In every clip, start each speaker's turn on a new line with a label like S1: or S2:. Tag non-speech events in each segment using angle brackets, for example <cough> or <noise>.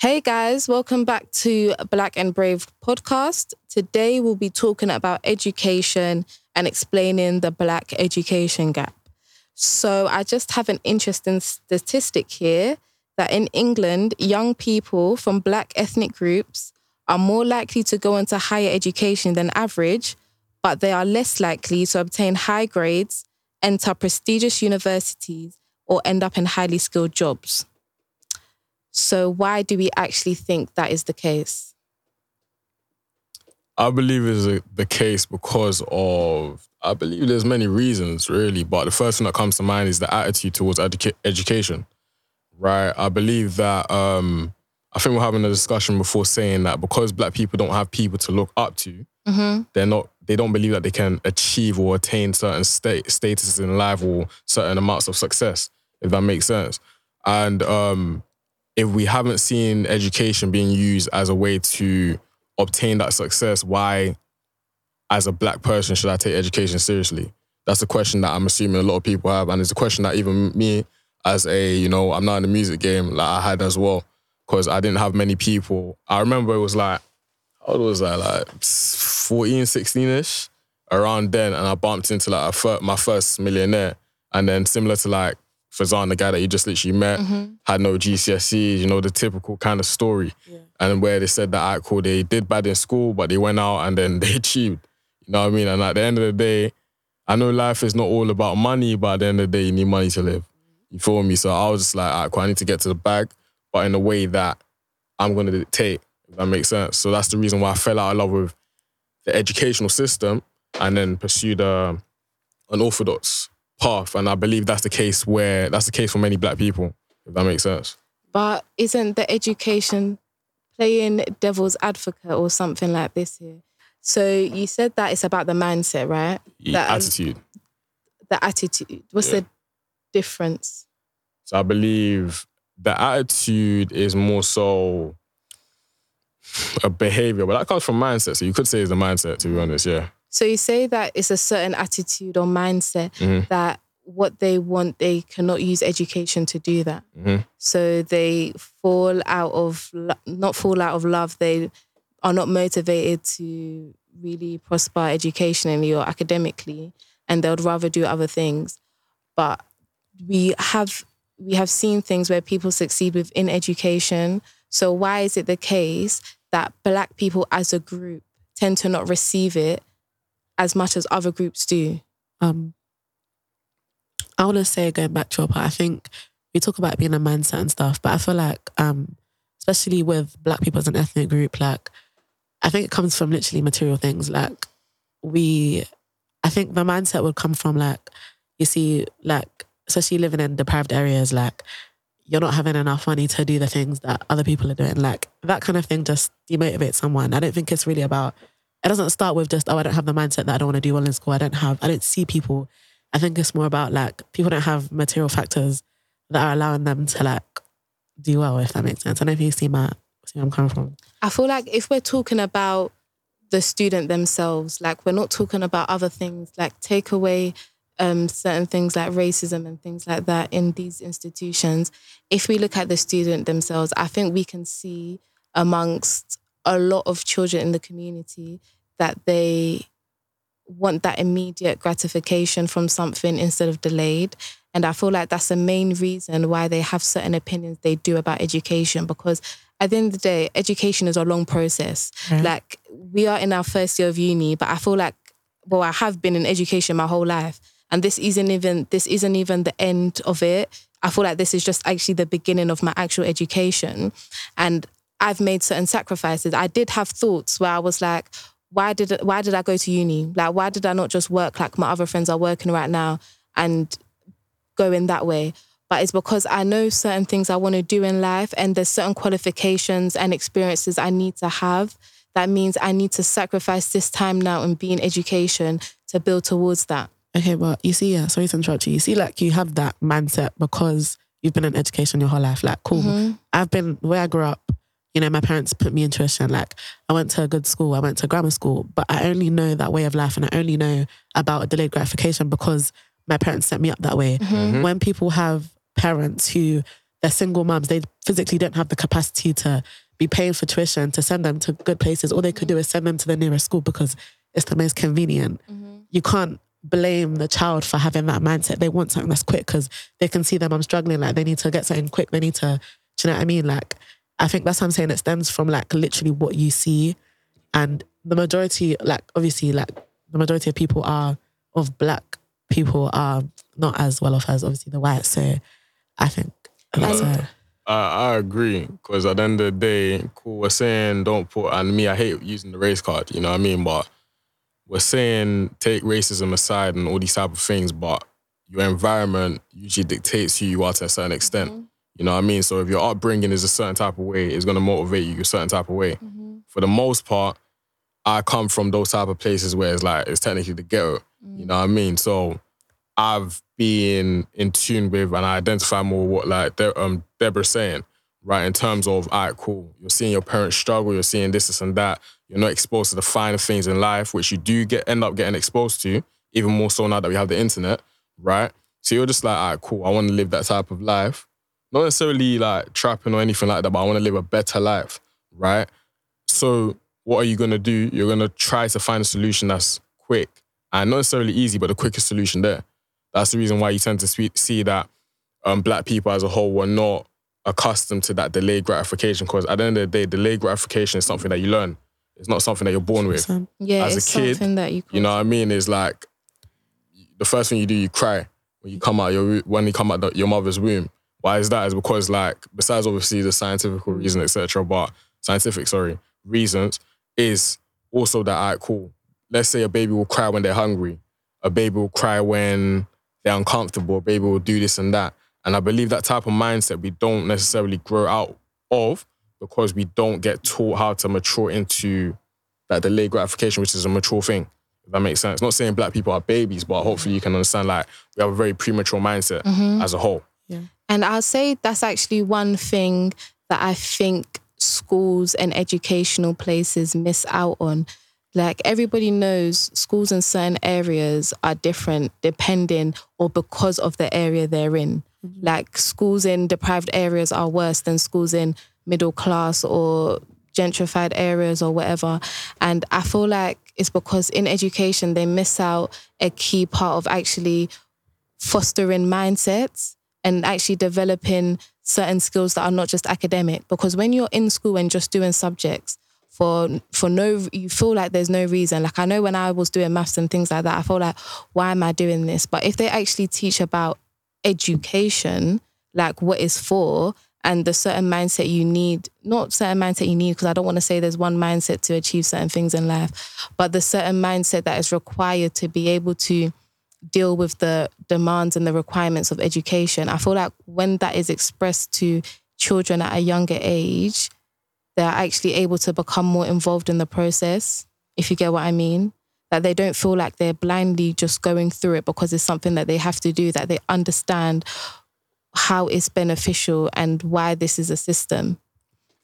S1: Hey guys, welcome back to Black and Brave podcast. Today we'll be talking about education and explaining the Black education gap. So, I just have an interesting statistic here that in England, young people from Black ethnic groups are more likely to go into higher education than average, but they are less likely to obtain high grades, enter prestigious universities, or end up in highly skilled jobs. So, why do we actually think that is the case?
S2: I believe it's the case because of I believe there's many reasons really, but the first thing that comes to mind is the attitude towards educa- education. Right? I believe that um I think we're having a discussion before saying that because black people don't have people to look up to,
S1: Mm-hmm.
S2: they're not they don't believe that they can achieve or attain certain state statuses in life or certain amounts of success, if that makes sense. And um if we haven't seen education being used as a way to obtain that success, why as a black person should I take education seriously? That's a question that I'm assuming a lot of people have. And it's a question that even me as a, you know, I'm not in the music game, like I had as well. Cause I didn't have many people. I remember it was like, how old was I? Like 14, 16-ish, around then. And I bumped into like fir- my first millionaire. And then similar to like Fazan, the guy that you just literally met,
S1: Mm-hmm.
S2: had no GCSEs, you know, the typical kind of story. And where they said that, I cool, they did bad in school, but they went out and then <laughs> they achieved. You know what I mean? And at the end of the day, I know life is not all about money, but at the end of the day, you need money to live. You feel me? So I was just like, all right, cool, I need to get to the bag, but in a way that I'm going to dictate, if that makes sense. So that's the reason why I fell out of love with the educational system and then pursued an orthodox path. And I believe that's the case where, that's the case for many black people, if that makes sense.
S1: But isn't the education playing devil's advocate or something like this here? So you said that it's about the mindset, right? That, um,
S2: Attitude.
S1: the attitude. What's
S2: Yeah.
S1: the difference?
S2: So I believe the attitude is more so a behavior, but that comes from mindset. So you could say it's the mindset, to be honest. Yeah.
S1: So you say that it's a certain attitude or mindset
S2: Mhm.
S1: that what they want, they cannot use education to do that.
S2: Mhm.
S1: So they fall out of, not fall out of love, they are not motivated to really prosper educationally or academically, and they would rather do other things. But we have we have seen things where people succeed within education. So why is it the case that black people as a group tend to not receive it as much as other groups do?
S3: um, I want to say going back to your part, I think we talk about being a mindset and stuff, but I feel like, um, especially with black people as an ethnic group, like I think it comes from literally material things. Like we, I think the mindset would come from like you see, like especially living in deprived areas, like you're not having enough money to do the things that other people are doing. Like that kind of thing just demotivates someone. I don't think it's really about. It doesn't start with just oh I don't have the mindset that I don't want to do well in school. I don't have. I don't see people I think it's more about like people don't have material factors that are allowing them to like do well, if that makes sense. I don't know if you see my see where I'm coming from.
S1: I feel like if we're talking about the student themselves, like we're not talking about other things, like take away um, certain things like racism and things like that in these institutions. If we look at the student themselves, I think we can see amongst a lot of children in the community that they want that immediate gratification from something instead of delayed. And I feel like that's the main reason why they have certain opinions they do about education because at the end of the day, education is a long process.
S3: Right.
S1: Like we are in our first year of uni, but I feel like well, I have been in education my whole life. And this isn't even this isn't even the end of it. I feel like this is just actually the beginning of my actual education. And I've made certain sacrifices. I did have thoughts where I was like, why did why did I go to uni? Like why did I not just work like my other friends are working right now and go in that way? But it's because I know certain things I want to do in life and there's certain qualifications and experiences I need to have. That means I need to sacrifice this time now and be in education to build towards that.
S3: Okay, but you see, yeah, sorry to interrupt you. You see, like you have that mindset because you've been in education your whole life. Like, cool.
S1: Mhm.
S3: I've been where I grew up. You know, my parents put me in tuition. Like, I went to a good school. I went to grammar school, but I only know that way of life, and I only know about delayed gratification because my parents set me up that way.
S1: Mm-hmm.
S3: When people have parents who they're single moms. They physically don't have the capacity to be paying for tuition to send them to good places. All they could do is send them to the nearest school because it's the most convenient. You can't blame the child for having that mindset. They want something that's quick because they can see them. I'm struggling. Like they need to get something quick. They need to. Do you know what I mean? Like I think that's what I'm saying. It stems from like literally what you see, and the majority, like obviously, like the majority of people are of black people are not as well off as obviously the white. So I think that's
S1: And-
S3: a,
S2: I, I agree because at the end of the day, cool. We're saying don't put and me. I hate using the race card. You know what I mean? But we're saying take racism aside and all these type of things. But your environment usually dictates who you are to a certain extent. Mm-hmm. You know what I mean? So if your upbringing is a certain type of way, it's gonna motivate you a certain type of way. For the most part, I come from those type of places where it's like it's technically the ghetto. You know what I mean? So I've been in tune with and I identify more with what like De- um Deborah's saying, right? In terms of, all right, cool. You're seeing your parents struggle, you're seeing this, this, and that. You're not exposed to the finer things in life, which you do get end up getting exposed to, even more so now that we have the internet, right? So you're just like, all right, cool. I want to live that type of life. Not necessarily like trapping or anything like that, but I want to live a better life, right? So what are you gonna do? You're gonna try to find a solution that's quick and not necessarily easy, but the quickest solution there. That's the reason why you tend to see that um, black people as a whole were not accustomed to that delayed gratification. Because at the end of the day, delayed gratification is something that you learn. It's not something that you're born with.
S1: Yeah,
S2: As a kid,
S1: something that you.
S2: You know what I mean? It's like the first thing you do, you cry when you come out your when you come out the, your mother's womb. Why is that? Is because like besides obviously the scientific reason, etc. But scientific, sorry, reasons is also that alright, cool. Let's say a baby will cry when they're hungry. A baby will cry when they're uncomfortable. A baby will do this and that. And I believe that type of mindset we don't necessarily grow out of because we don't get taught how to mature into that delayed gratification, which is a mature thing. If that makes sense. Not saying black people are babies, but hopefully you can understand like we have a very premature mindset mm-hmm. as a whole.
S1: And I'll say that's actually one thing that I think schools and educational places miss out on. Like everybody knows schools in certain areas are different depending or because of the area they're in. Mm-hmm. Like schools in deprived areas are worse than schools in middle class or gentrified areas or whatever. And I feel like it's because in education they miss out a key part of actually fostering mindsets and actually developing certain skills that are not just academic. Because when you're in school and just doing subjects for for no you feel like there's no reason. Like i know when i was doing maths and things like that i felt like why am i doing this? But if they actually teach about education like what is for and the certain mindset you need not certain mindset you need because i don't want to say there's one mindset to achieve certain things in life but the certain mindset that is required to be able to deal with the demands and the requirements of education. I feel like when that is expressed to children at a younger age, they're actually able to become more involved in the process, if you get what I mean. That they don't feel like they're blindly just going through it because it's something that they have to do, that they understand how it's beneficial and why this is a system.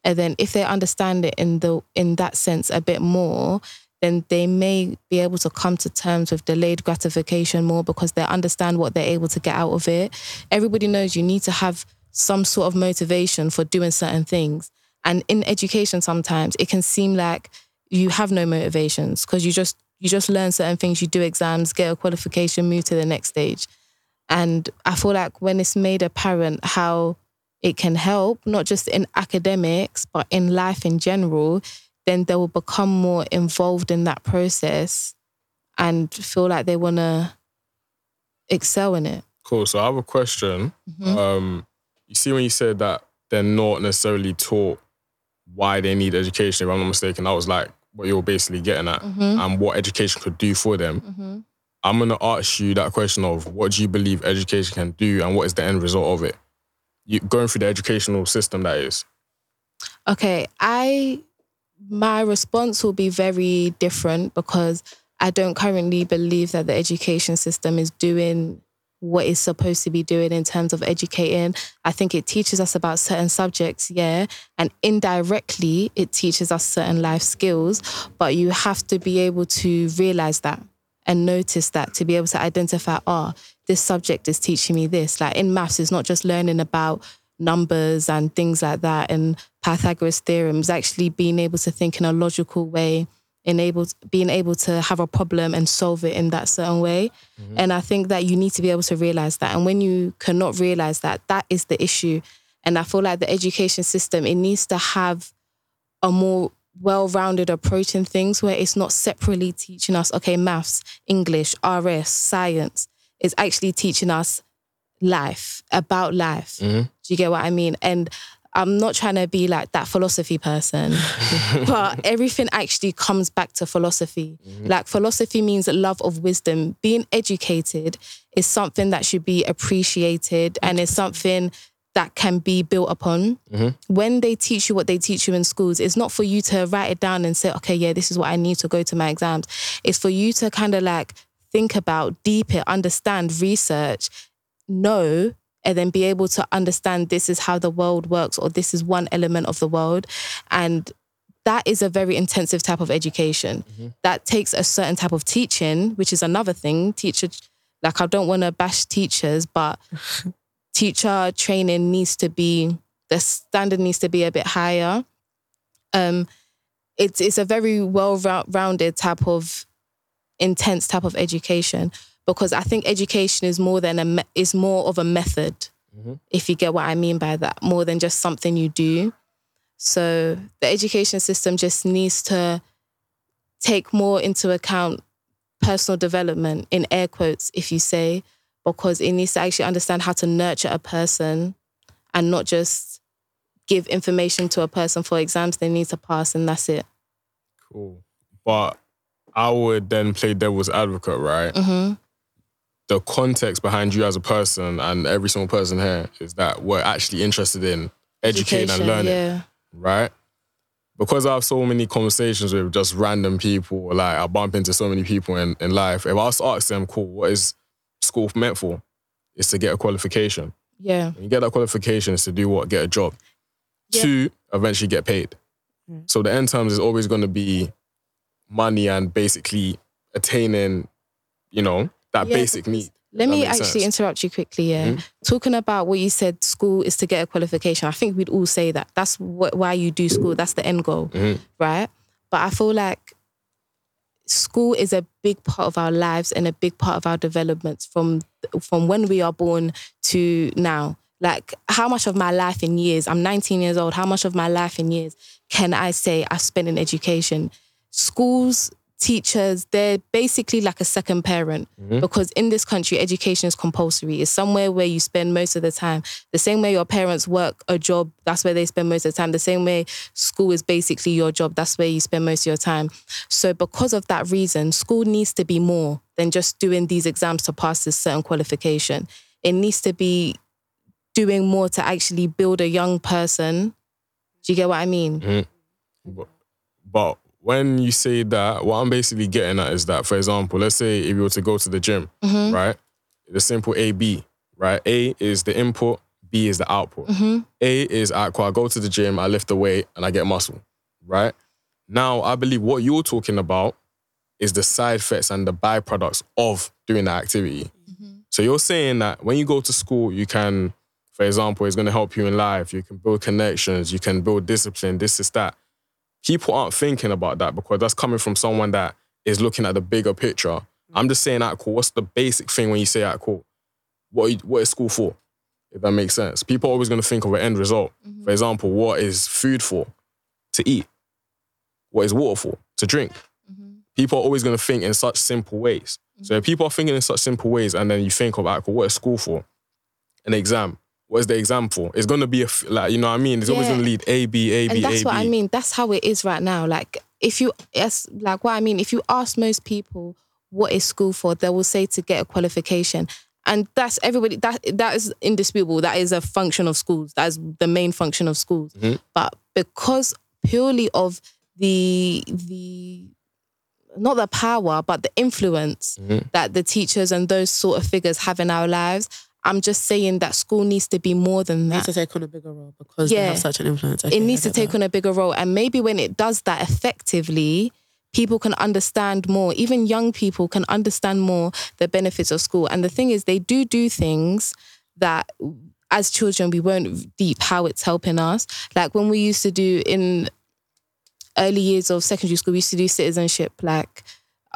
S1: And then if they understand it in the in that sense a bit more, then they may be able to come to terms with delayed gratification more because they understand what they're able to get out of it. Everybody knows you need to have some sort of motivation for doing certain things. And in education sometimes it can seem like you have no motivations because you just you just learn certain things, you do exams, get a qualification, move to the next stage. And I feel like when it's made apparent how it can help, not just in academics, but in life in general, then they will become more involved in that process and feel like they want to excel in it.
S2: Cool. So I have a question. Mm-hmm. Um, you see, when you said that they're not necessarily taught why they need education, if I'm not mistaken, that was like what you're basically getting at mm-hmm. and what education could do for them. Mm-hmm. I'm going to ask you that question of what do you believe education can do and what is the end result of it? You, going through the educational system, that is.
S1: Okay, I my response will be very different because I don't currently believe that the education system is doing what it's supposed to be doing in terms of educating. I think it teaches us about certain subjects, yeah, and indirectly it teaches us certain life skills, but you have to be able to realize that and notice that to be able to identify, oh, this subject is teaching me this. Like in maths, it's not just learning about numbers and things like that and Pythagoras theorems, actually being able to think in a logical way, enable being able to have a problem and solve it in that certain way. And I think that you need to be able to realize that. And when you cannot realize that, that is the issue. And I feel like the education system, it needs to have a more well-rounded approach in things where it's not separately teaching us, okay, maths, English, RS, science. It's actually teaching us life, about life.
S2: Mm-hmm.
S1: Do you get what I mean? And I'm not trying to be like that philosophy person, <laughs> but everything actually comes back to philosophy. Mm-hmm. Like philosophy means a love of wisdom. Being educated is something that should be appreciated and is something that can be built upon. Mm-hmm. When they teach you what they teach you in schools, it's not for you to write it down and say, okay, yeah, this is what I need to go to my exams. It's for you to kind of like think about, deep it, understand, research, know, and then be able to understand this is how the world works or this is one element of the world. And that is a very intensive type of education. That takes a certain type of teaching, which is another thing. Teacher, like I don't want to bash teachers, but <laughs> teacher training needs to be the standard needs to be a bit higher. Um, it's it's a very well rounded type of intense type of education because I think education is more than a me- is more of a method, if you get what I mean by that, more than just something you do. So the education system just needs to take more into account personal development in air quotes, if you say, because it needs to actually understand how to nurture a person and not just give information to a person for exams they need to pass and that's it.
S2: Cool. But I would then play devil's advocate, right?
S1: hmm
S2: The context behind you as a person and every single person here is that we're actually interested in educating and learning,
S1: Yeah.
S2: right? Because I have so many conversations with just random people, like I bump into so many people in, in life. If I was to ask them, cool, what is school meant for? It's to get a qualification.
S1: Yeah.
S2: When you get that qualification, it's to do what? Get a job.
S1: Yeah.
S2: Two, eventually get paid. Mm. So the end terms is always going to be money and basically attaining, you know, that
S1: Yeah,
S2: basic need.
S1: Let me actually
S2: sense.
S1: interrupt you quickly. Yeah,
S2: Mhm.
S1: talking about what you said, school is to get a qualification. I think we'd all say that. That's what, why you do school. That's the end goal,
S2: Mhm.
S1: right? But I feel like school is a big part of our lives and a big part of our development from from when we are born to now. Like how much of my life in years? I'm 19 years old. How much of my life in years can I say I spent in education? Schools, teachers, they're basically like a second parent mm-hmm. because in this country, education is compulsory. It's somewhere where you spend most of the time. The same way your parents work a job, that's where they spend most of the time. The same way school is basically your job, that's where you spend most of your time. So, because of that reason, school needs to be more than just doing these exams to pass this certain qualification. It needs to be doing more to actually build a young person. Do you get what I mean? Mm-hmm.
S2: But, but when you say that, what I'm basically getting at is that, for example, let's say if you were to go to the gym,
S1: Mm-hmm.
S2: right? The simple A B, right? A is the input, B is the output.
S1: Mm-hmm.
S2: A is I, go to the gym, I lift the weight, and I get muscle, right? Now, I believe what you're talking about is the side effects and the byproducts of doing that activity. So you're saying that when you go to school, you can, for example, it's going to help you in life. You can build connections, you can build discipline, this is that. People aren't thinking about that because that's coming from someone that is looking at the bigger picture. I'm just saying, that cool. What's the basic thing when you say that cool? What, you- what is school for? If that makes sense. People are always going to think of an end result. Mm-hmm. For example, what is food for? To eat. What is water for? To drink. Mm-hmm. People are always going to think in such simple ways. So mm-hmm. if people are thinking in such simple ways, and then you think of, like, cool, what is school for? An exam. What is the example? It's going to be a f- like you know what I mean. It's always going to lead A B A B
S1: and that's
S2: A,
S1: what I
S2: B.
S1: mean. That's how it is right now. Like if you, yes, like what I mean. If you ask most people what is school for, they will say to get a qualification, and that's everybody. That that is indisputable. That is a function of schools. That is the main function of schools.
S2: Mhm.
S1: But because purely of the the not the power, but the influence
S2: Mhm.
S1: that the teachers and those sort of figures have in our lives. I'm just saying that school needs to be more than that.
S3: needs
S1: that
S3: to take on a bigger role because they
S1: Yeah.
S3: have such an influence.
S1: it needs to take on a bigger role. And maybe when it does that effectively, people can understand more. Even young people can understand more the benefits of school. And the thing is, they do do things that as children we weren't deep how it's helping us. Like when we used to do in early years of secondary school, we used to do citizenship like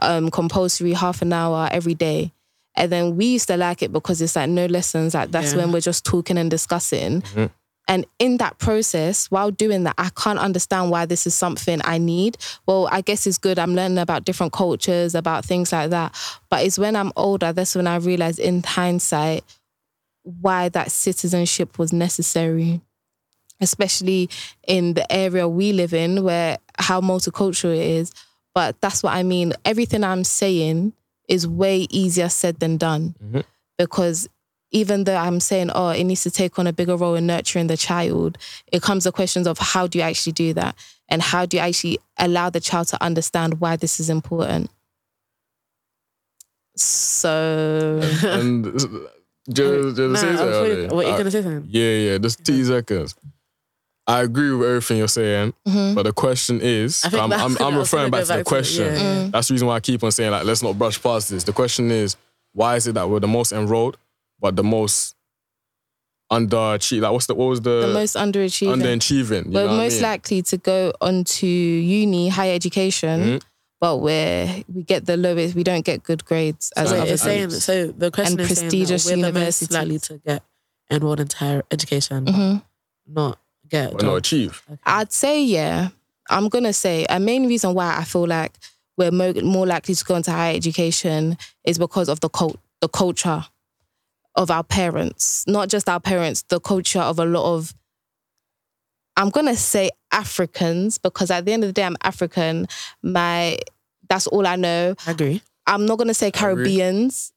S1: um compulsory half an hour every day. And then we used to like it because it's like no lessons. Like that's
S3: Yeah.
S1: when we're just talking and discussing.
S2: Mhm.
S1: And in that process, while doing that, I can't understand why this is something I need. Well, I guess it's good. I'm learning about different cultures, about things like that. But it's when I'm older, that's when I realize in hindsight why that citizenship was necessary. Especially in the area we live in, where how multicultural it is. But that's what I mean. Everything I'm saying is way easier said than done.
S2: Mhm.
S1: Because even though I'm saying, oh, it needs to take on a bigger role in nurturing the child, it comes to questions of how do you actually do that? And how do you actually allow the child to understand why this is important? So,
S2: and just, just
S3: Nah,
S2: say
S3: I'm
S2: something,
S3: afraid-
S2: okay?
S3: what you
S2: Uh,
S3: gonna say something?
S2: Yeah, yeah, just two seconds. I agree with everything you're saying,
S1: mhm.
S2: but the question is,
S3: I think
S2: I'm, I'm, I'm referring
S3: gonna
S2: back to the
S3: back to,
S2: question.
S3: yeah,
S1: yeah.
S2: That's the reason why I keep on saying like, let's not brush past this. The question is, why is it that we're the most enrolled, but the most underachieved? Like, what's the what was the,
S1: the most underachieving.
S2: underachieving? You
S1: we're
S2: know what I
S1: most
S2: mean?
S1: likely to go on to uni, higher education,
S2: Mhm.
S1: but where we get the lowest, we don't get good grades as
S2: So
S1: other
S3: saying so. The question
S1: And
S3: is saying
S1: prestigious
S3: that we're the most likely to get enrolled into higher education,
S1: Mhm.
S3: not get. a
S2: not achieve.
S3: Okay.
S1: I'd say, yeah. I'm gonna say a main reason why I feel like we're mo- more likely to go into higher education is because of the cult, the culture of our parents, not just our parents, the culture of a lot of. I'm gonna say Africans because at the end of the day, I'm African. My that's all I know.
S3: I agree.
S1: I'm not gonna say. Caribbeans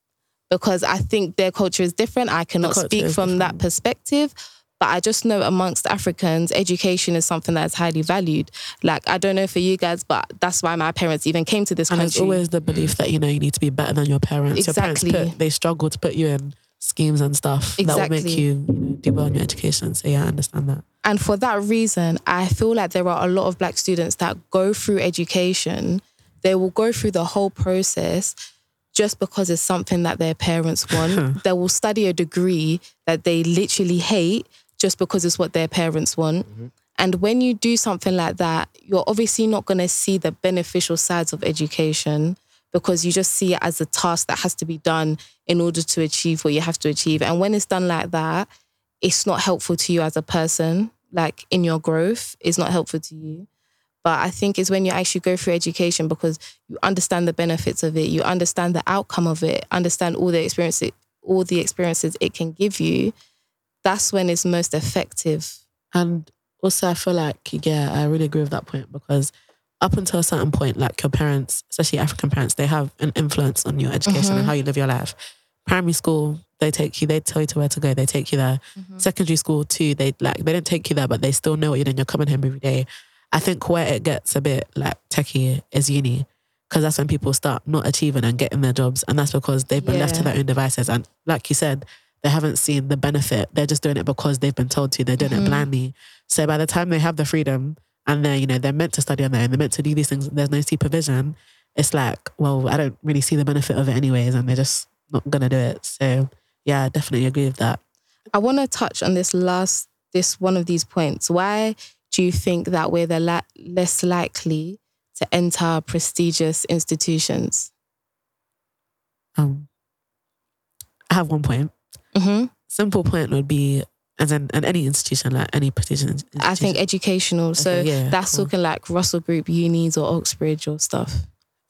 S1: because I think their culture is different. I cannot speak
S3: is
S1: from that perspective. But I just know amongst Africans, education is something that's highly valued. Like I don't know for you guys, but that's why my parents even came to this
S3: And
S1: country.
S3: it's always the belief that you know you need to be better than your parents. Your
S1: Exactly.
S3: parents put, they struggle to put you in schemes and stuff that will make you, you know, do well in your education. So yeah, I understand that.
S1: And for that reason, I feel like there are a lot of black students that go through education. They will go through the whole process just because it's something that their parents want. <laughs> they will study a degree that they literally hate just because it's what their parents want. Mm-hmm. And when you do something like that, you're obviously not going to see the beneficial sides of education because you just see it as a task that has to be done in order to achieve what you have to achieve. And when it's done like that, it's not helpful to you as a person, like in your growth, it's not helpful to you. But I think it's when you actually go through education because you understand the benefits of it, you understand the outcome of it, understand all the experiences, all the experiences it can give you. That's when it's most effective.
S3: And also, I feel like, yeah, I really agree with that point because up until a certain point, like your parents, especially African parents, they have an influence on your education and mm-hmm. how you live your life. Primary school, they take you, they tell you to where to go, they take you there. Mm-hmm. Secondary school too, they like they don't take you there, but they still know what you're doing. You're coming home every day. I think where it gets a bit like techie is uni. Because that's when people start not achieving and getting their jobs. And that's because they've been left to their own devices. And like you said, they haven't seen the benefit. They're just doing it because they've been told to. They're doing it blindly. So by the time they have the freedom and they're, you know, they're meant to study on their own, they're meant to do these things, there's no supervision. It's like, well, I don't really see the benefit of it anyways, and they're just not gonna do it. So yeah, I definitely agree with that.
S1: I want to touch on this last, this one of these points. Why do you think that we're the la- less likely to enter prestigious institutions?
S3: Um, I have one point.
S1: Hmm
S3: Simple point would be, as in, in any institution, like any institution.
S1: I think educational. So
S3: Okay, yeah,
S1: that's
S3: cool.
S1: talking like Russell Group unis or Oxbridge or stuff.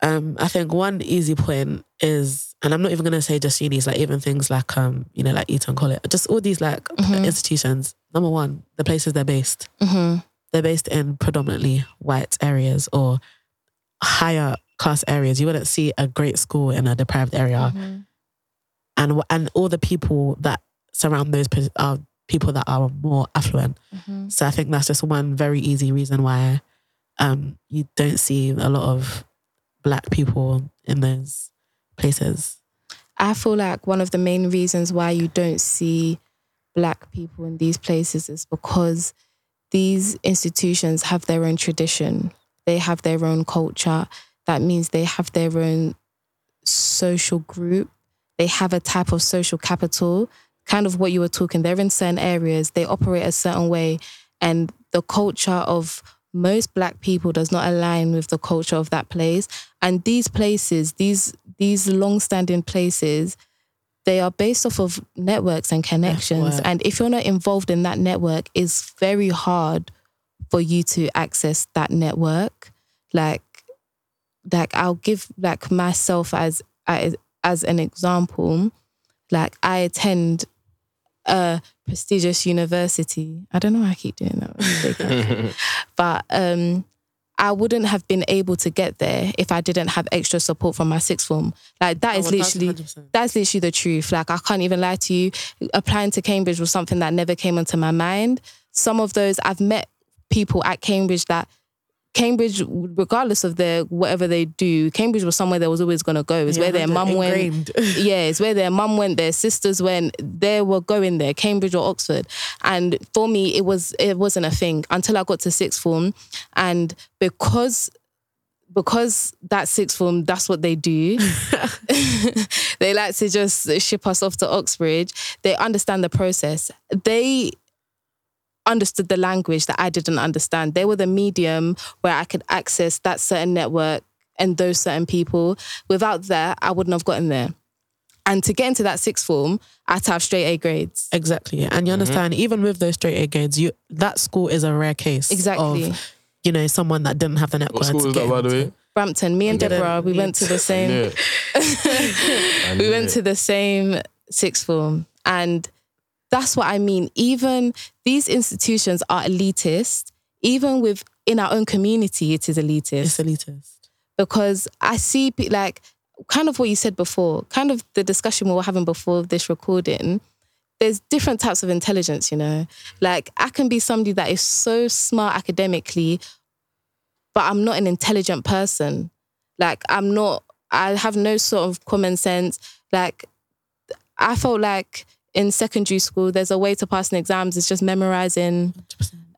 S3: Um, I think one easy point is, and I'm not even gonna say just unis, like even things like um, you know, like Eton College, just all these like
S1: Mhm.
S3: institutions. Number one, the places they're based.
S1: hmm
S3: They're based in predominantly white areas or higher class areas. You wouldn't see a great school in a deprived area, and and all the people that surround those are people that are more affluent.
S1: hmm
S3: So I think that's just one very easy reason why um, you don't see a lot of black people in those places.
S1: I feel like one of the main reasons why you don't see black people in these places is because these institutions have their own tradition. They have their own culture. That means they have their own social group. They have a type of social capital kind of what you were talking. They're in certain areas, they operate a certain way, and the culture of most black people does not align with the culture of that place. And these places, these these long-standing places, they are based off of networks and connections.
S3: Network.
S1: And if you're not involved in that network, it's very hard for you to access that network. Like, like I'll give like myself as as, as an example. Like I attend a prestigious university. I don't know why I keep doing that. <laughs> but um I wouldn't have been able to get there if I didn't have extra support from my sixth form. Like that is
S3: Oh,
S1: literally
S3: 100%.
S1: that's literally the truth. Like I can't even lie to you. Applying to Cambridge was something that never came into my mind. Some of those I've met people at Cambridge that Cambridge, regardless of their whatever they do, Cambridge was somewhere they was always gonna go. It's
S3: Yeah,
S1: where their mum went. <laughs> Yeah, it's where their mum went, their sisters went, they were going there, Cambridge or Oxford. And for me, it was it wasn't a thing until I got to sixth form. And because because that sixth form, that's what they do. <laughs> <laughs> they like to just ship us off to Oxbridge. They understand the process. They understood the language that I didn't understand. They were the medium where I could access that certain network and those certain people. Without that, I wouldn't have gotten there. And to get into that sixth form, I had to have straight A grades.
S3: Exactly. And you mm-hmm. understand, even with those straight A grades, you that school is a rare case.
S1: Exactly.
S3: Of, you know, someone that didn't have the network.
S2: What school is that, by the way?
S1: Brampton, me and Deborah, we went to the same. <laughs> We went to the same sixth form. And that's what I mean. Even these institutions are elitist. Even within our own community, it is elitist.
S3: It's elitist.
S1: because I see like kind of what you said before, kind of the discussion we were having before this recording. There's different types of intelligence, you know. Like I can be somebody that is so smart academically, but I'm not an intelligent person. Like I'm not. I have no sort of common sense. Like I felt like in secondary school, there's a way to pass an exams. It's just memorizing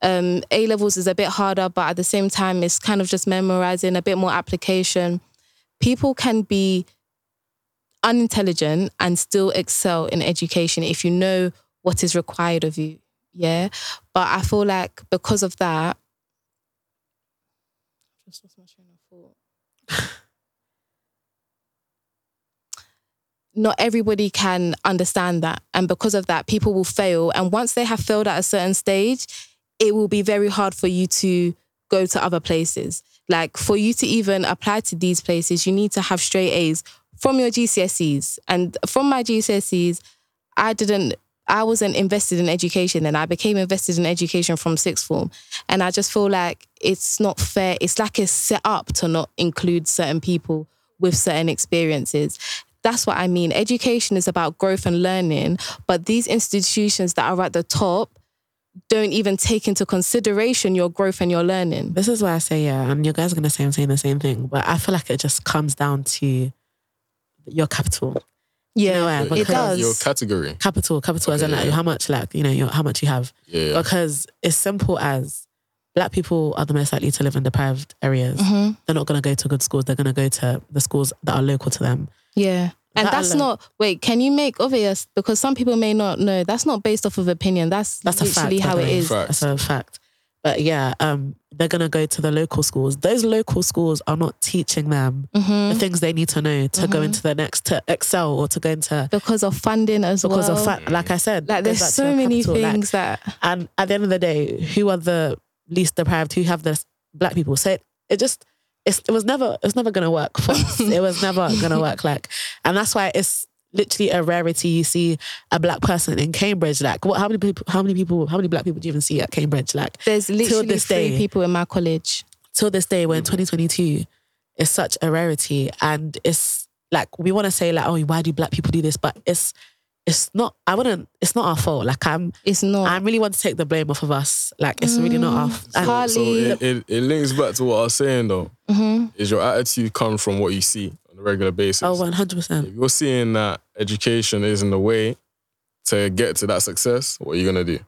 S1: um, A levels is a bit harder, but at the same time, it's kind of just memorizing, a bit more application. People can be unintelligent and still excel in education if you know what is required of you. Yeah. But I feel like because of that, <laughs> just lost my train of thought. Not everybody can understand that. And because of that, people will fail. And once they have failed at a certain stage, it will be very hard for you to go to other places. Like for you to even apply to these places, you need to have straight A's from your GCSEs. And from my GCSEs, I didn't I wasn't invested in education and I became invested in education from sixth form. And I just feel like it's not fair. It's like it's set up to not include certain people with certain experiences. That's what I mean. Education is about growth and learning, but these institutions that are at the top don't even take into consideration your growth and your learning.
S3: This is why I say, yeah, and you guys are going to say I'm saying the same thing, but I feel like it just comes down to your capital.
S1: Yeah,
S3: know
S1: it does.
S2: Your category.
S3: Capital, capital as in
S2: Okay,
S3: like how much, like, you know, your, how much you have.
S2: Yeah. yeah.
S3: Because it's simple as black people are the most likely to live in deprived areas.
S1: Mhm.
S3: They're not going to go to good schools. They're going to go to the schools that are local to them.
S1: Yeah. And
S3: That
S1: that's
S3: alone.
S1: not wait, can you make obvious because some people may not know that's not based off of opinion. That's
S3: That's a fact.
S1: literally how
S3: the
S1: it
S3: way.
S1: is.
S2: Fact.
S3: That's a fact. But yeah, um, they're gonna go to the local schools. Those local schools are not teaching them
S1: Mhm.
S3: the things they need to know to go into the next to excel or to go into
S1: Because of funding as
S3: because
S1: well.
S3: Because of fact. Like I said,
S1: like there's so many
S3: capital, like-
S1: things that
S3: and at the end of the day, who are the least deprived? Who have the black people? So it, it just it's, it was never it was never gonna work for us. <laughs> it was never gonna work. Like, and that's why it's literally a rarity. You see a black person in Cambridge. Like, what? How many people? How many people? How many black people do you even see at Cambridge? Like,
S1: there's literally
S3: this
S1: three
S3: day-
S1: people in my college.
S3: till this day, we're mm. 2022. is such a rarity, and it's like we want to say like, oh, why do black people do this? But it's it's not. I wouldn't. It's not our fault. Like I'm.
S1: It's not
S3: I really want to take the blame off of us. Like it's really not our.
S1: Mm,
S3: and-
S1: hard-
S2: So it, it, it links back to what I was saying though.
S1: Mhm.
S2: Is your attitude come from what you see on a regular basis?
S3: Oh, 100
S2: If you're seeing that education isn't the way to get to that success, what are you gonna do?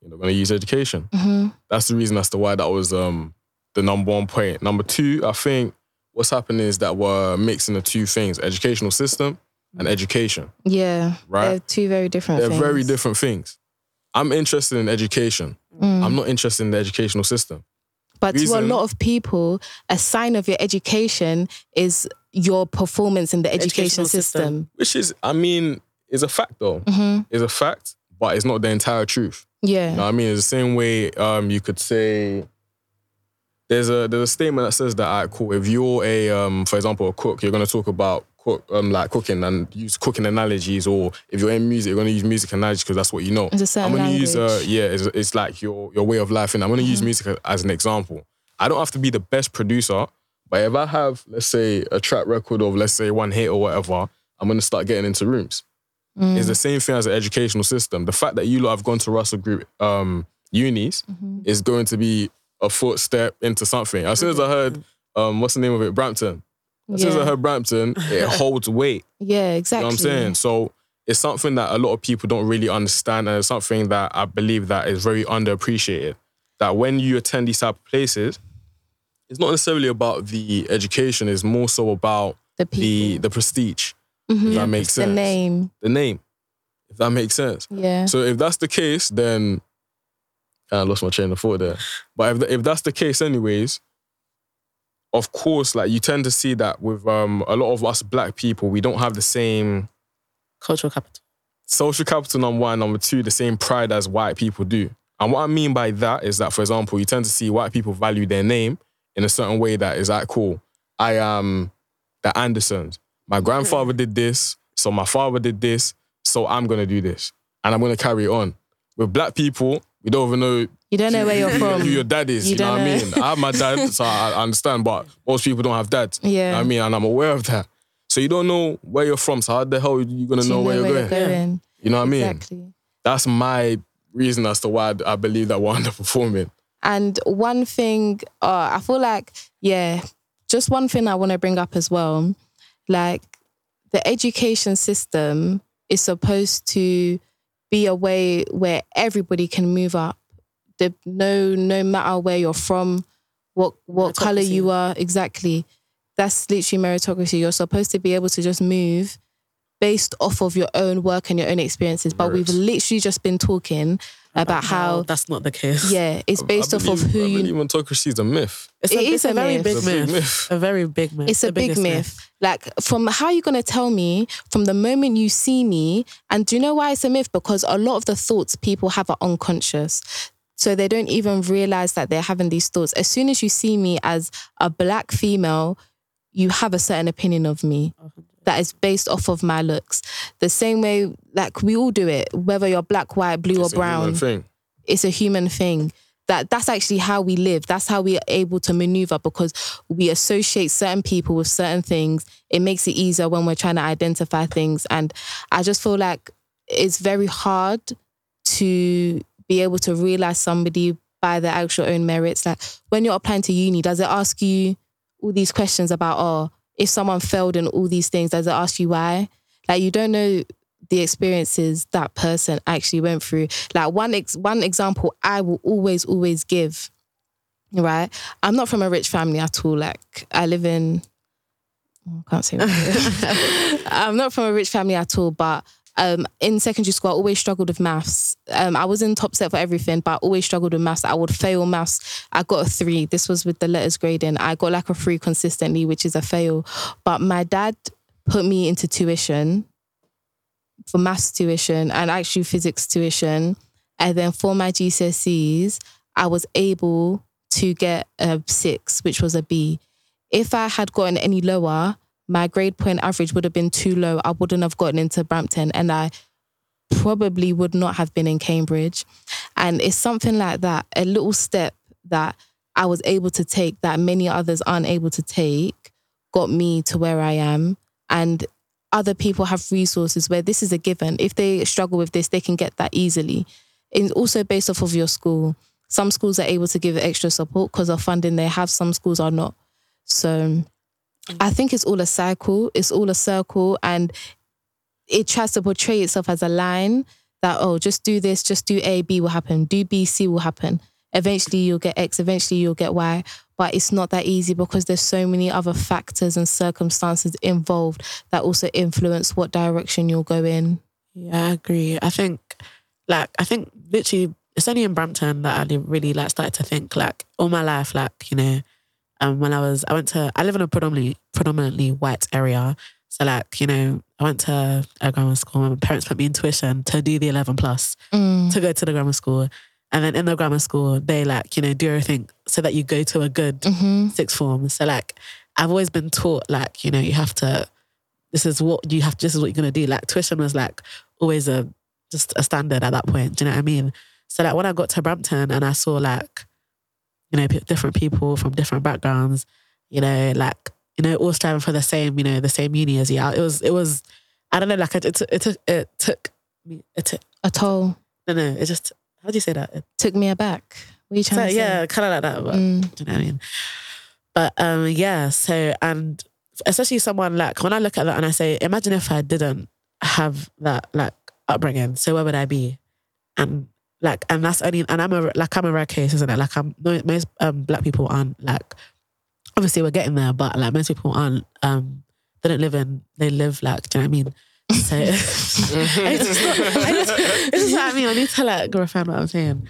S2: You're not gonna use education.
S1: Mhm.
S2: That's the reason as to why that was um the number one point. Number two, I think what's happening is that we're mixing the two things: educational system and education.
S1: Yeah.
S2: Right.
S1: They're two very different
S2: They're
S1: things.
S2: very different things. I'm interested in education.
S1: Mm.
S2: I'm not interested in the educational system.
S1: But to a lot of people, a sign of your education is your performance in the education
S3: Educational system.
S1: system.
S2: Which is, I mean, is a fact though.
S1: hmm
S2: Is a fact, but it's not the entire truth.
S1: Yeah.
S2: You know what I mean? It's the same way um, you could say there's a there's a statement that says that alright, cool. If you're a um, for example, a cook, you're gonna talk about cook um, like cooking and use cooking analogies, or if you're in music, you're gonna use music analogies because that's what you know.
S1: It's
S2: I'm gonna
S1: language.
S2: use uh, yeah, it's, it's like your your way of life, and I'm gonna use music as an example. I don't have to be the best producer, but if I have let's say a track record of let's say one hit or whatever, I'm gonna start getting into rooms.
S1: Mm.
S2: It's the same thing as the educational system. The fact that you lot have gone to Russell Group um, unis
S1: Mm-hmm.
S2: is going to be a footstep into something. As soon as I heard, um, what's the name of it, Brampton. As soon as I
S1: Yeah.
S2: heard Brampton, it <laughs> holds weight.
S1: yeah,
S2: You
S1: exactly.
S2: know what I'm saying? So it's something that a lot of people don't really understand, and it's something that I believe that is very underappreciated. That when you attend these type of places, it's not necessarily about the education; it's more so about
S1: The
S2: the
S1: people.
S2: the prestige.
S1: Mhm.
S2: If that makes
S1: the
S2: sense.
S1: The name.
S2: The name. If that makes sense.
S1: Yeah.
S2: So if that's the case, then I lost my train of thought there. But if if that's the case, anyways, of course, like you tend to see that with um a lot of us black people, we don't have the same
S3: Cultural capital.
S2: social capital number one, number two, the same pride as white people do. And what I mean by that is that, for example, you tend to see white people value their name in a certain way that is like, cool, I am the Andersons. My grandfather did this, so my father did this, so I'm gonna do this. And I'm gonna carry on. With black people, we don't even know
S1: You don't know where you're from.
S2: who your dad is.
S1: You
S2: You, know what I mean? I have my dad, so I understand, but most people don't have dads. You know
S1: Yeah.
S2: what I mean? And I'm aware of that. So you don't know where you're from. So how the hell are you gonna
S1: you
S2: know, where, you're, going?
S1: going?
S2: You know what I mean?
S1: Exactly.
S2: That's my reason as to why I believe that we're underperforming.
S1: And one thing, uh, I feel like, yeah, just one thing I want to bring up as well. Like, the education system is supposed to be a way where everybody can move up. The, no, no matter where you're from, what what color you are, exactly. That's literally meritocracy. You're supposed to be able to just move based off of your own work and your own experiences. But we've literally just been talking about how,
S3: that's not the case.
S1: yeah, it's based
S2: I
S1: off of who
S2: I
S1: you
S2: meritocracy is a myth.
S3: It's
S1: It
S3: a,
S1: is
S3: it's
S1: a
S3: a very
S1: myth.
S3: big
S2: It's a big
S3: myth.
S2: myth.
S3: A very big myth.
S1: it's a
S3: The
S1: big
S3: biggest
S1: myth. Like from how you gonna tell me from the moment you see me, and do you know why it's a myth? Because a lot of the thoughts people have are unconscious. So they don't even realize that they're having these thoughts. As soon as you see me as a black female, you have a certain opinion of me that is based off of my looks. The same way, like we all do it, whether you're black, white, blue,
S2: It's
S1: or
S2: a human
S1: brown
S2: thing.
S1: it's a human thing that that's actually how we live that's how we are able to maneuver because we associate certain people with certain things it makes it easier when we're trying to identify things and i just feel like it's very hard to be able to realize somebody by their actual own merits like when you're applying to uni does it ask you all these questions about oh if someone failed in all these things does it ask you why like you don't know the experiences that person actually went through. Like one ex- one example I will always always give. Right, I'm not from a rich family at all. Like I live in, oh, I can't say. <laughs> <laughs> I'm not from a rich family at all, but. Um, in secondary school, I always struggled with maths. Um, I was in top set for everything, but I always struggled with maths. I would fail maths. I got a three. This was with the letters grading. I got like a three consistently, which is a fail. But my dad put me into tuition for maths tuition and actually physics tuition. And then for my GCSEs, I was able to get a six, which was a B. If I had gotten any lower, my grade point average would have been too low. I wouldn't have gotten into Brampton and I probably would not have been in Cambridge. And it's something like that, a little step that I was able to take that many others aren't able to take, got me to where I am. And other people have resources where this is a given. If they struggle with this, they can get that easily. It's also based off of your school. Some schools are able to give extra support because of funding they have, some schools are not. So I think it's all a cycle, it's all a circle, and it tries to portray itself as a line that, oh, just do this, just do A, B will happen, do B, C will happen. eventually you'll get X, eventually you'll get Y. But it's not that easy because there's so many other factors and circumstances involved that also influence what direction you'll go in.
S3: Yeah, I agree. I think, like, I think literally, it's only in Brampton that I really like started to think like all my life, like you know, um, when I was, I went to, I live in a predominantly predominantly white area, so like you know, I went to a grammar school. My parents put me in tuition to do the eleven plus
S1: Mm.
S3: to go to the grammar school, and then in the grammar school they like you know do everything so that you go to a good
S1: hmm
S3: sixth form. So like I've always been taught like, you know, you have to this is what you have this is what you're gonna do. Like tuition was like always a just a standard at that point. Do you know what I mean? So like when I got to Brampton and I saw like, you know, different people from different backgrounds, you know, like, you know, all striving for the same, you know, the same uni as you. It was it was I don't know, like it, it, took- it took it took me it took
S1: A toll
S3: no no, it just how do you say that? It,
S1: took me aback. Are you
S3: so,
S1: trying to say?
S3: yeah, kind of like that. But,
S1: Mm.
S3: do you know what I mean? But um, yeah, so and especially someone like when I look at that and I say, imagine if I didn't have that like upbringing, so where would I be? And like, and that's only, and I'm a like I'm a rare case, isn't it? Like I'm no- most um black people aren't like, obviously we're getting there, but like most people aren't um they don't live in they live like, do you know what I mean? So <laughs> it's just, I just, it's just what I mean. I need to like refine what I'm saying.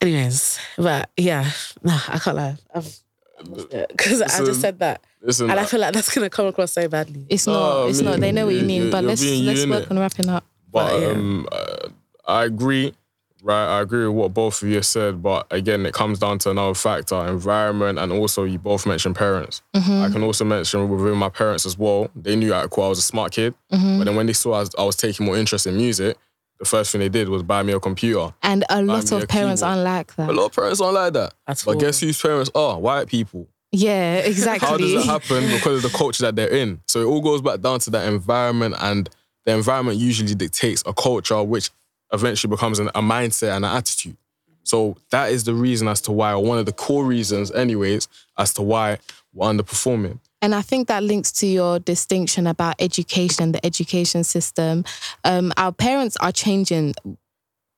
S3: Anyways, but yeah, no, I can't lie. Because I just said that,
S2: Listen,
S3: and I feel like that's gonna come across so badly.
S1: It's not.
S2: Oh,
S1: it's
S2: I
S1: not. They know what you
S2: you-
S1: mean.
S2: you-
S1: but let's let's work
S2: innit?
S1: on wrapping up.
S2: But
S3: But, yeah.
S2: um, uh, I agree, right? I agree with what both of you said. But again, it comes down to another factor: environment, and also you both mentioned parents.
S1: Mm-hmm.
S2: I can also mention within my parents as well. They knew at cool I was a smart kid,
S1: Mm-hmm.
S2: but then when they saw I was, I was taking more interest in music, the first thing they did was buy me a computer.
S1: And a lot of
S2: a
S1: parents
S2: keyboard.
S1: aren't like that.
S2: A lot of parents aren't like that.
S3: At
S2: But
S3: all.
S2: guess whose parents are? White people.
S1: Yeah, exactly. <laughs>
S2: How does it happen? Because of the culture that they're in. So it all goes back down to that environment, and the environment usually dictates a culture, which eventually becomes an, a mindset and an attitude. So that is the reason as to why, or one of the core reasons, anyways, as to why we're underperforming.
S1: And I think that links to your distinction about education, the education system. Um, our parents are changing.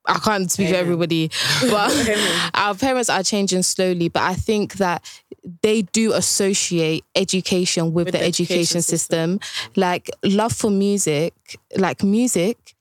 S1: I can't speak for everybody, <laughs> but our parents are changing slowly. But I think that they do associate education with,
S3: With
S1: the,
S3: the
S1: education,
S3: education
S1: system. Like love for music, like music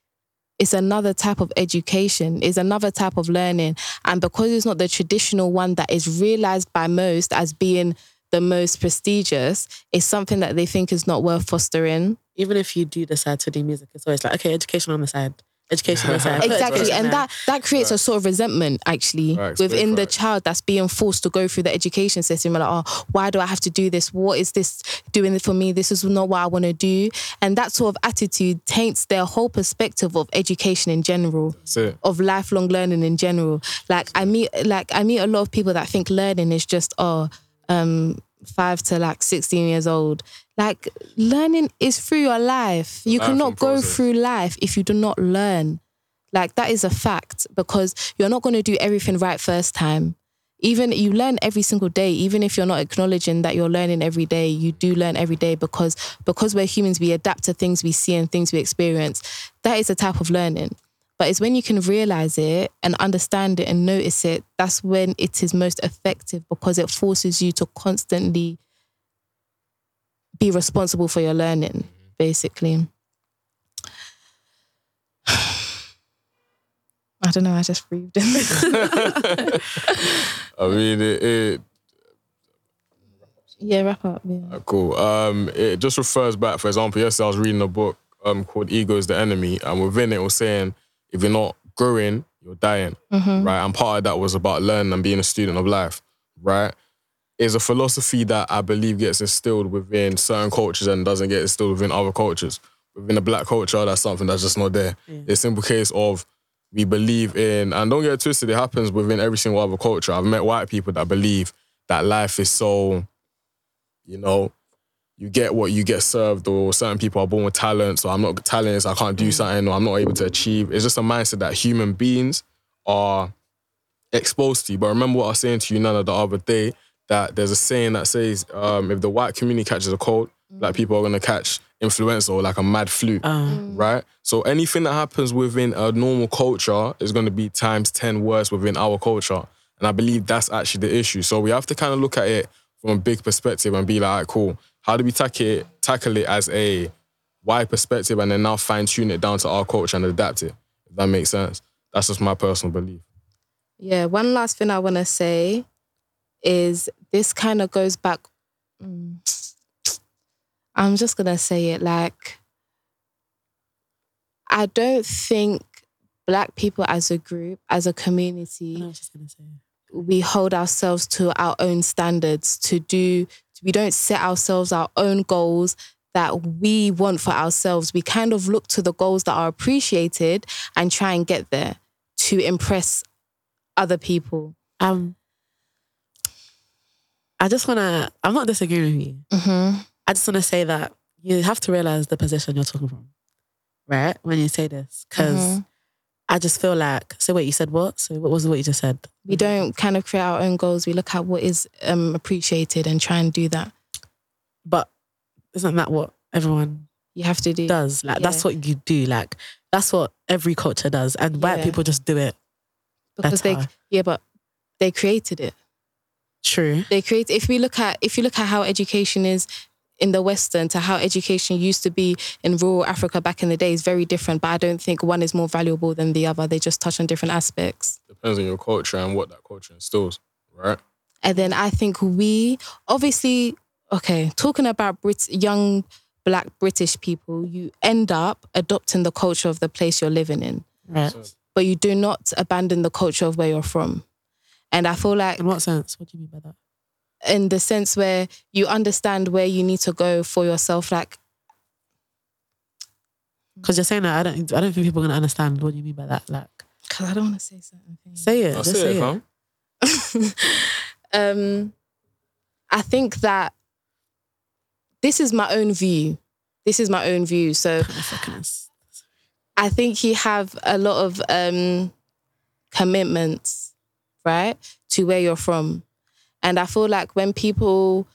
S1: is another type of education, is another type of learning. And because it's not the traditional one that is realized by most as being the most prestigious, it's something that they think is not worth fostering.
S3: Even if you do decide to do music, it's always like okay, education on the side, education on the side. Put
S1: Exactly.
S3: education
S1: And that that creates a sort of resentment actually
S2: Facts, big
S1: within the child that's being forced to go through the education system. Like, oh, why do I have to do this? What is this doing for me? This is not what I want to do. And that sort of attitude taints their whole perspective of education in general.
S2: That's it.
S1: of lifelong learning in general. Like I meet like I meet a lot of people that think learning is just oh um five to like 16 years old. Like learning is through your life. You cannot go
S2: process.
S1: through life if you do not learn. Like that is a fact because you're not going to do everything right first time. Even you learn every single day, even if you're not acknowledging that you're learning every day, you do learn every day because because we're humans, we adapt to things we see and things we experience. That is a type of learning. But it's when you can realize it and understand it and notice it, that's when it is most effective because it forces you to constantly be responsible for your learning, basically. <sighs> I don't know, I just breathed. In. <laughs>
S2: I mean, it, it
S1: yeah, wrap up. Yeah.
S2: Cool. Um, it just refers back, for example, yesterday I was reading a book um, called Ego is the Enemy, and within it, it was saying if you're not growing, you're dying, right? And part of that was about learning and being a student of life, right? Is a philosophy that I believe gets instilled within certain cultures and doesn't get instilled within other cultures. Within the black culture, that's something that's just not there. It's a simple case of we believe in, and don't get it twisted, it happens within every single other culture. I've met white people that believe that life is so you know, you get what you get served, or certain people are born with talent, so I'm not talented, so I can't do mm. something, or I'm not able to achieve. It's just a mindset that human beings are exposed to. But remember what I was saying to you, Nana, the other day, that there's a saying that says, um, if the white community catches a cold, black people are gonna catch influenza or like a mad flu.
S3: Um,
S2: Right? So anything that happens within a normal culture is gonna be times 10 worse within our culture. And I believe that's actually the issue. So we have to kind of look at it from a big perspective and be like, all right, cool. How do we tackle it, tackle it as a wide perspective and then now fine tune it down to our culture and adapt it? If that makes sense. That's just my personal belief.
S1: Yeah, one last thing I want to say is this kind of goes back. mm, I'm just going to say it like, I don't think Black people as a group, as a community,
S3: know what she's gonna say.
S1: we hold ourselves to our own standards to do we don't set ourselves our own goals that we want for ourselves we kind of look to the goals that are appreciated and try and get there to impress other people
S3: Um, I just wanna. I'm not disagreeing with you.
S1: mm-hmm.
S3: I just wanna say that you have to realize the position you're talking from, right? When you say this, because
S1: Mhm.
S3: I just feel like. So wait, you said what? So what was what you just said?
S1: we don't kind of create our own goals we look at what is um, appreciated and try and do that
S3: But isn't that what everyone
S1: you have to do
S3: does? Like that's what you do. Like that's what every culture does, and white
S1: Yeah.
S3: people just do it.
S1: because they yeah but they created it
S3: True.
S1: they create if we look at if you look at how education is in the western to how education used to be in rural africa back in the day is very different but i don't think one is more valuable than the other they just touch on different aspects
S2: Depends on your culture and what that culture instills, right?
S1: and then i think we obviously okay talking about Brit- young black british people you end up adopting the culture of the place you're living in
S3: Right.
S1: but you do not abandon the culture of where you're from and i feel like
S3: In what sense? What do you mean by that?
S1: in the sense where you understand where you need to go for yourself. Like,
S3: Because you're saying that I don't. I don't think people are gonna understand what you mean by that. Like,
S1: because I don't want to say certain things.
S3: say it.
S2: I'll
S3: just
S2: say
S3: say
S2: it,
S3: it.
S2: fam. <laughs>
S1: um, I think that this is my own view. This is my own view. So
S3: Kind of fucking is-
S1: I think you have a lot of um, commitments, right, to where you're from. And I feel like when people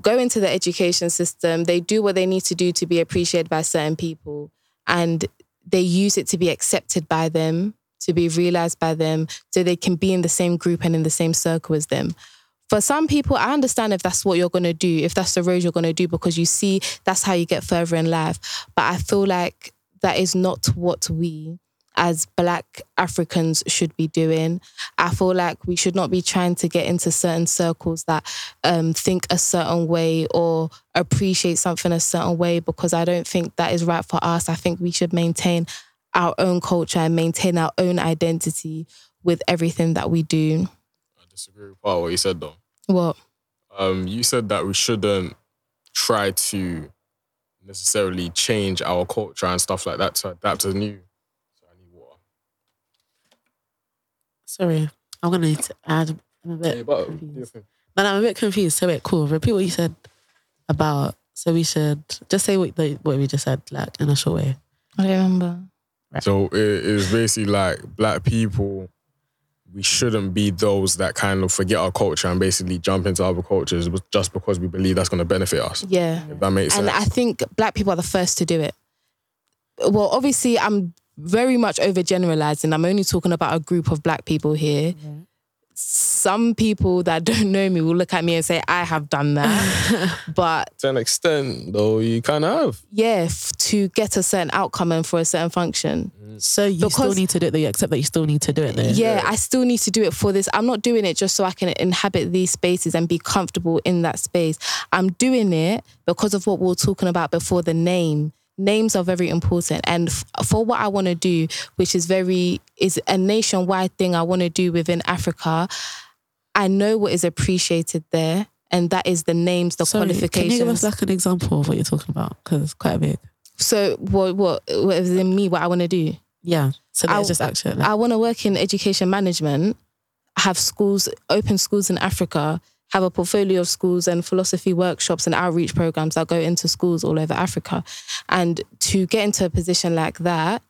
S1: go into the education system, they do what they need to do to be appreciated by certain people. And they use it to be accepted by them, to be realized by them, so they can be in the same group and in the same circle as them. For some people, I understand if that's what you're going to do, if that's the road you're going to do, because you see that's how you get further in life. But I feel like that is not what we as Black Africans should be doing. I feel like we should not be trying to get into certain circles that um, think a certain way or appreciate something a certain way because I don't think that is right for us. I think we should maintain our own culture and maintain our own identity with everything that we do.
S2: I disagree with part of what you said though.
S1: What?
S2: Um, you said that we shouldn't try to necessarily change our culture and stuff like that to adapt to new. So I need water.
S3: Sorry, I'm gonna need to add. I'm a bit
S2: Yeah, but
S3: confused.
S2: do.
S3: No, no, I'm a bit confused. So wait, cool. Repeat what you said about. So we should just say what the, what we just said, like in a short way.
S1: I don't remember.
S2: So it is basically like black people, we shouldn't be those that kind of forget our culture and basically jump into other cultures just because we believe that's going to benefit us.
S1: Yeah.
S2: If that makes
S1: And
S2: sense.
S1: I think black people are the first to do it. Well, obviously, I'm very much overgeneralizing. I'm only talking about a group of black people here. Some people that <laughs> don't know me will look at me and say, I have done that. <laughs> but
S2: to an extent, though, you kind of have.
S1: yeah, f- to get a certain outcome and for a certain function. Mm.
S3: So you still
S1: Because-
S3: need to do it. Though, you accept that you still need to do it. Though.
S1: Yeah, I still need to do it for this. I'm not doing it just so I can inhabit these spaces and be comfortable in that space. I'm doing it because of what we were talking about before the name. Names are very important. And f- for what I want to do, which is very, is a nationwide thing I want to do within Africa, I know what is appreciated there. And that is the names, the
S3: Sorry,
S1: qualifications.
S3: Can you give us like an example of what you're talking about? Because it's quite big.
S1: so what, what, what is in me, what I want to do?
S3: Yeah. So let's just action.
S1: I want to work in education management, have schools, open schools in Africa, have a portfolio of schools and philosophy workshops and outreach programs that go into schools all over Africa. And to get into a position like that,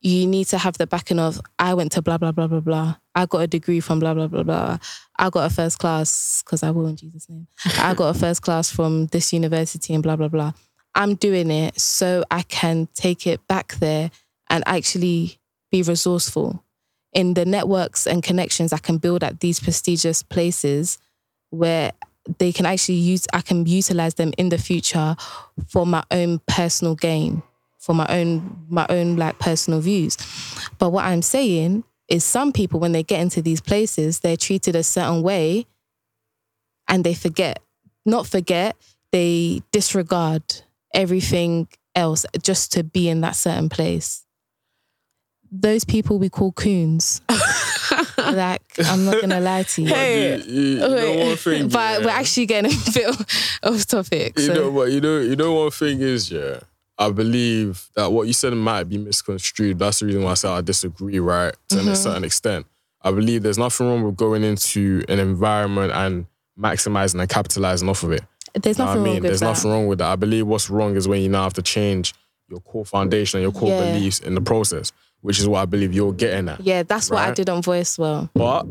S1: you need to have the backing of I went to blah blah blah blah blah. I got a degree from blah blah blah blah. I got a first class because I will in Jesus' name. I got a first class from this university and blah blah blah. I'm doing it so I can take it back there and actually be resourceful in the networks and connections I can build at these prestigious places where they can actually use I can utilize them in the future for my own personal gain, for my own my own like personal views. But what I'm saying is some people when they get into these places, they're treated a certain way and they forget. Not forget, they disregard everything else just to be in that certain place. Those people we call coons. <laughs> <laughs> like, I'm not gonna lie to you.
S3: Hey,
S2: You, you know one thing, <laughs>
S1: but
S2: yeah.
S1: we're actually getting a bit off topic.
S2: You
S1: so-
S2: know what? You know, you know one thing is, yeah. I believe that what you said might be misconstrued. That's the reason why I said I disagree, right? To
S1: Mm-hmm.
S2: a certain extent. I believe there's nothing wrong with going into an environment and maximizing and capitalizing off of it.
S1: There's
S2: You know what
S1: nothing
S2: I mean?
S1: wrong with
S2: There's
S1: that.
S2: nothing wrong with that. I believe what's wrong is when you now have to change your core foundation and your core
S1: Yeah.
S2: beliefs in the process, which is what I believe you're getting at.
S1: Yeah, that's what I didn't voice well.
S2: But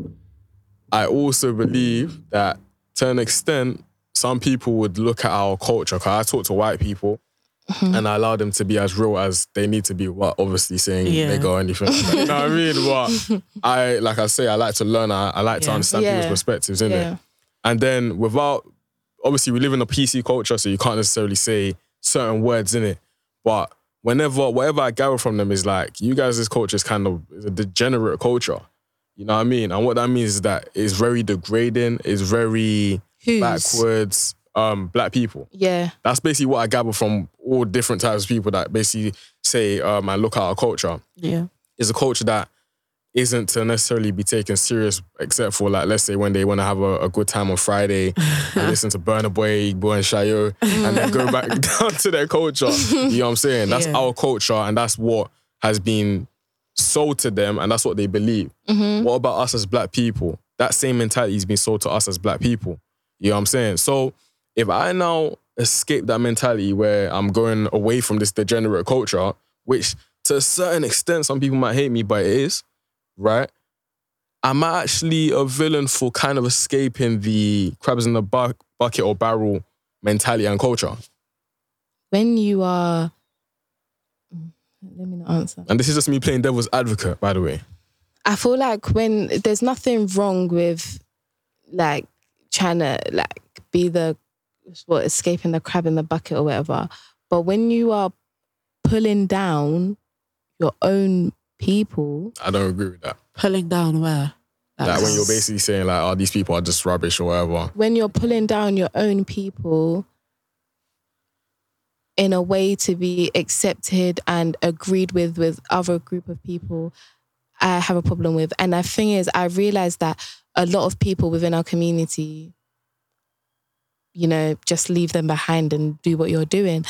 S2: I also believe that to an extent, some people would look at our culture. Cause I talk to white people
S1: Mm-hmm.
S2: and I allow them to be as real as they need to be. What obviously saying
S3: Yeah.
S2: they go anything. you know what I mean? But <laughs> I, like I say, I like to learn. I, I like to
S3: Yeah.
S2: understand people's
S1: Yeah.
S2: perspectives in
S1: Yeah.
S2: it. And then without, obviously, we live in a PC culture, so you can't necessarily say certain words in it. But whenever, whatever I gather from them is like, you guys' this culture is kind of is a degenerate culture. You know what I mean? And what that means is that it's very degrading, it's very
S1: Who's?
S2: backwards. Um, black people.
S1: Yeah.
S2: That's basically what I gather from all different types of people that basically say, um, I look at our culture.
S3: Yeah.
S2: It's a culture that isn't to necessarily be taken serious, except for like, let's say when they want to have a, a good time on Friday and <laughs> listen to Burna Boy, Boy and Shayo, and then go back <laughs> down to their culture. You know what I'm saying? That's
S3: Yeah.
S2: our culture, and that's what has been sold to them, and that's what they believe.
S1: Mm-hmm.
S2: What about us as black people? That same mentality has been sold to us as black people. You know what I'm saying? So if I now escape that mentality where I'm going away from this degenerate culture, which to a certain extent some people might hate me, but it is, right? Am I actually a villain for kind of escaping the crabs in the bu- bucket or barrel mentality and culture?
S1: When you are let me not answer.
S2: And this is just me playing devil's advocate, by the way.
S1: I feel like when there's nothing wrong with like trying to like be the what escaping the crab in the bucket or whatever, but when you are pulling down your own people,
S2: I don't agree with that.
S3: Pulling down where?
S2: Like when you're basically saying like, oh, these people are just rubbish or whatever.
S1: when you're pulling down your own people in a way to be accepted and agreed with with other group of people i have a problem with and the thing is i realize that a lot of people within our community you know just leave them behind and do what you're doing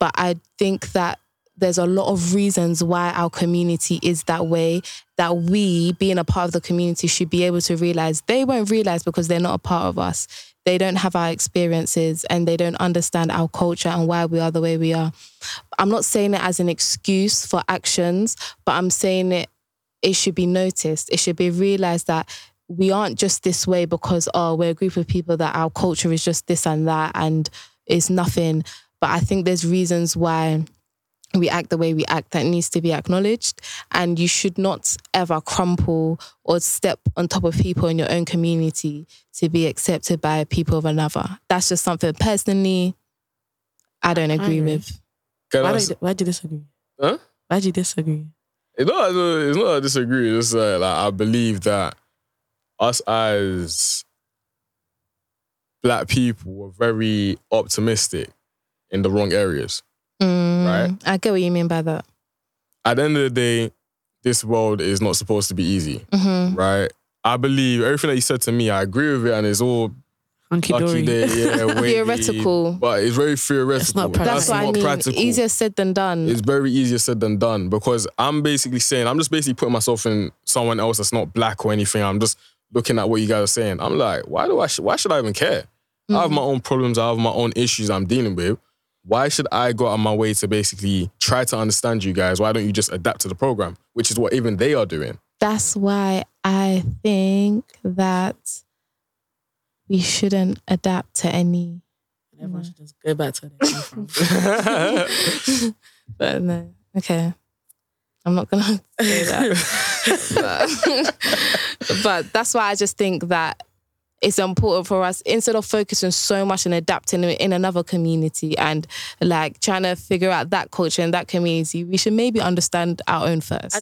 S1: but i think that there's a lot of reasons why our community is that way that we being a part of the community should be able to realize they won't realize because they're not a part of us. They don't have our experiences and they don't understand our culture and why we are the way we are. I'm not saying it as an excuse for actions but i'm saying it it should be noticed. It should be realized that we aren't just this way because oh we're a group of people that our culture is just this and that and it's nothing. But i think there's reasons why we act the way we act that needs to be acknowledged and you should not ever crumple or step on top of people in your own community to be accepted by people of another that's just something personally i don't agree
S3: agree.
S1: with
S2: Can
S3: Why
S2: I
S3: do
S2: s-
S3: you, why'd you disagree?
S2: Huh?
S3: why do you disagree?
S2: It's not, it's not I disagree. It's uh, like I believe that us as black people were very optimistic in the wrong areas.
S1: Mm,
S2: Right.
S1: i get what you mean by that
S2: At the end of the day, this world is not supposed to be easy,
S1: hmm
S2: right? I believe everything that you said to me, I agree with it, and it's all
S3: Hunky
S2: lucky day, yeah, wavy,
S1: Theoretical.
S2: but it's very theoretical.
S3: not practical.
S1: that's what i mean
S2: practical.
S1: easier said than done
S2: It's very easier said than done because I'm basically saying I'm just basically putting myself in someone else that's not black or anything. I'm just looking at what you guys are saying. I'm like, why do I? Sh- why should I even care? I have my own problems. I have my own issues I'm dealing with. Why should I go out of my way to basically try to understand you guys? Why don't you just adapt to the program, which is what even they are doing?
S1: that's why I think that we shouldn't adapt to any.
S3: Everyone should just go back to where they. <laughs> <laughs>
S1: But no, okay. I'm not gonna say that. but, <laughs> but that's why I just think that it's important for us instead of focusing so much on adapting in another community and like trying to figure out that culture and that community, we should maybe understand our own first.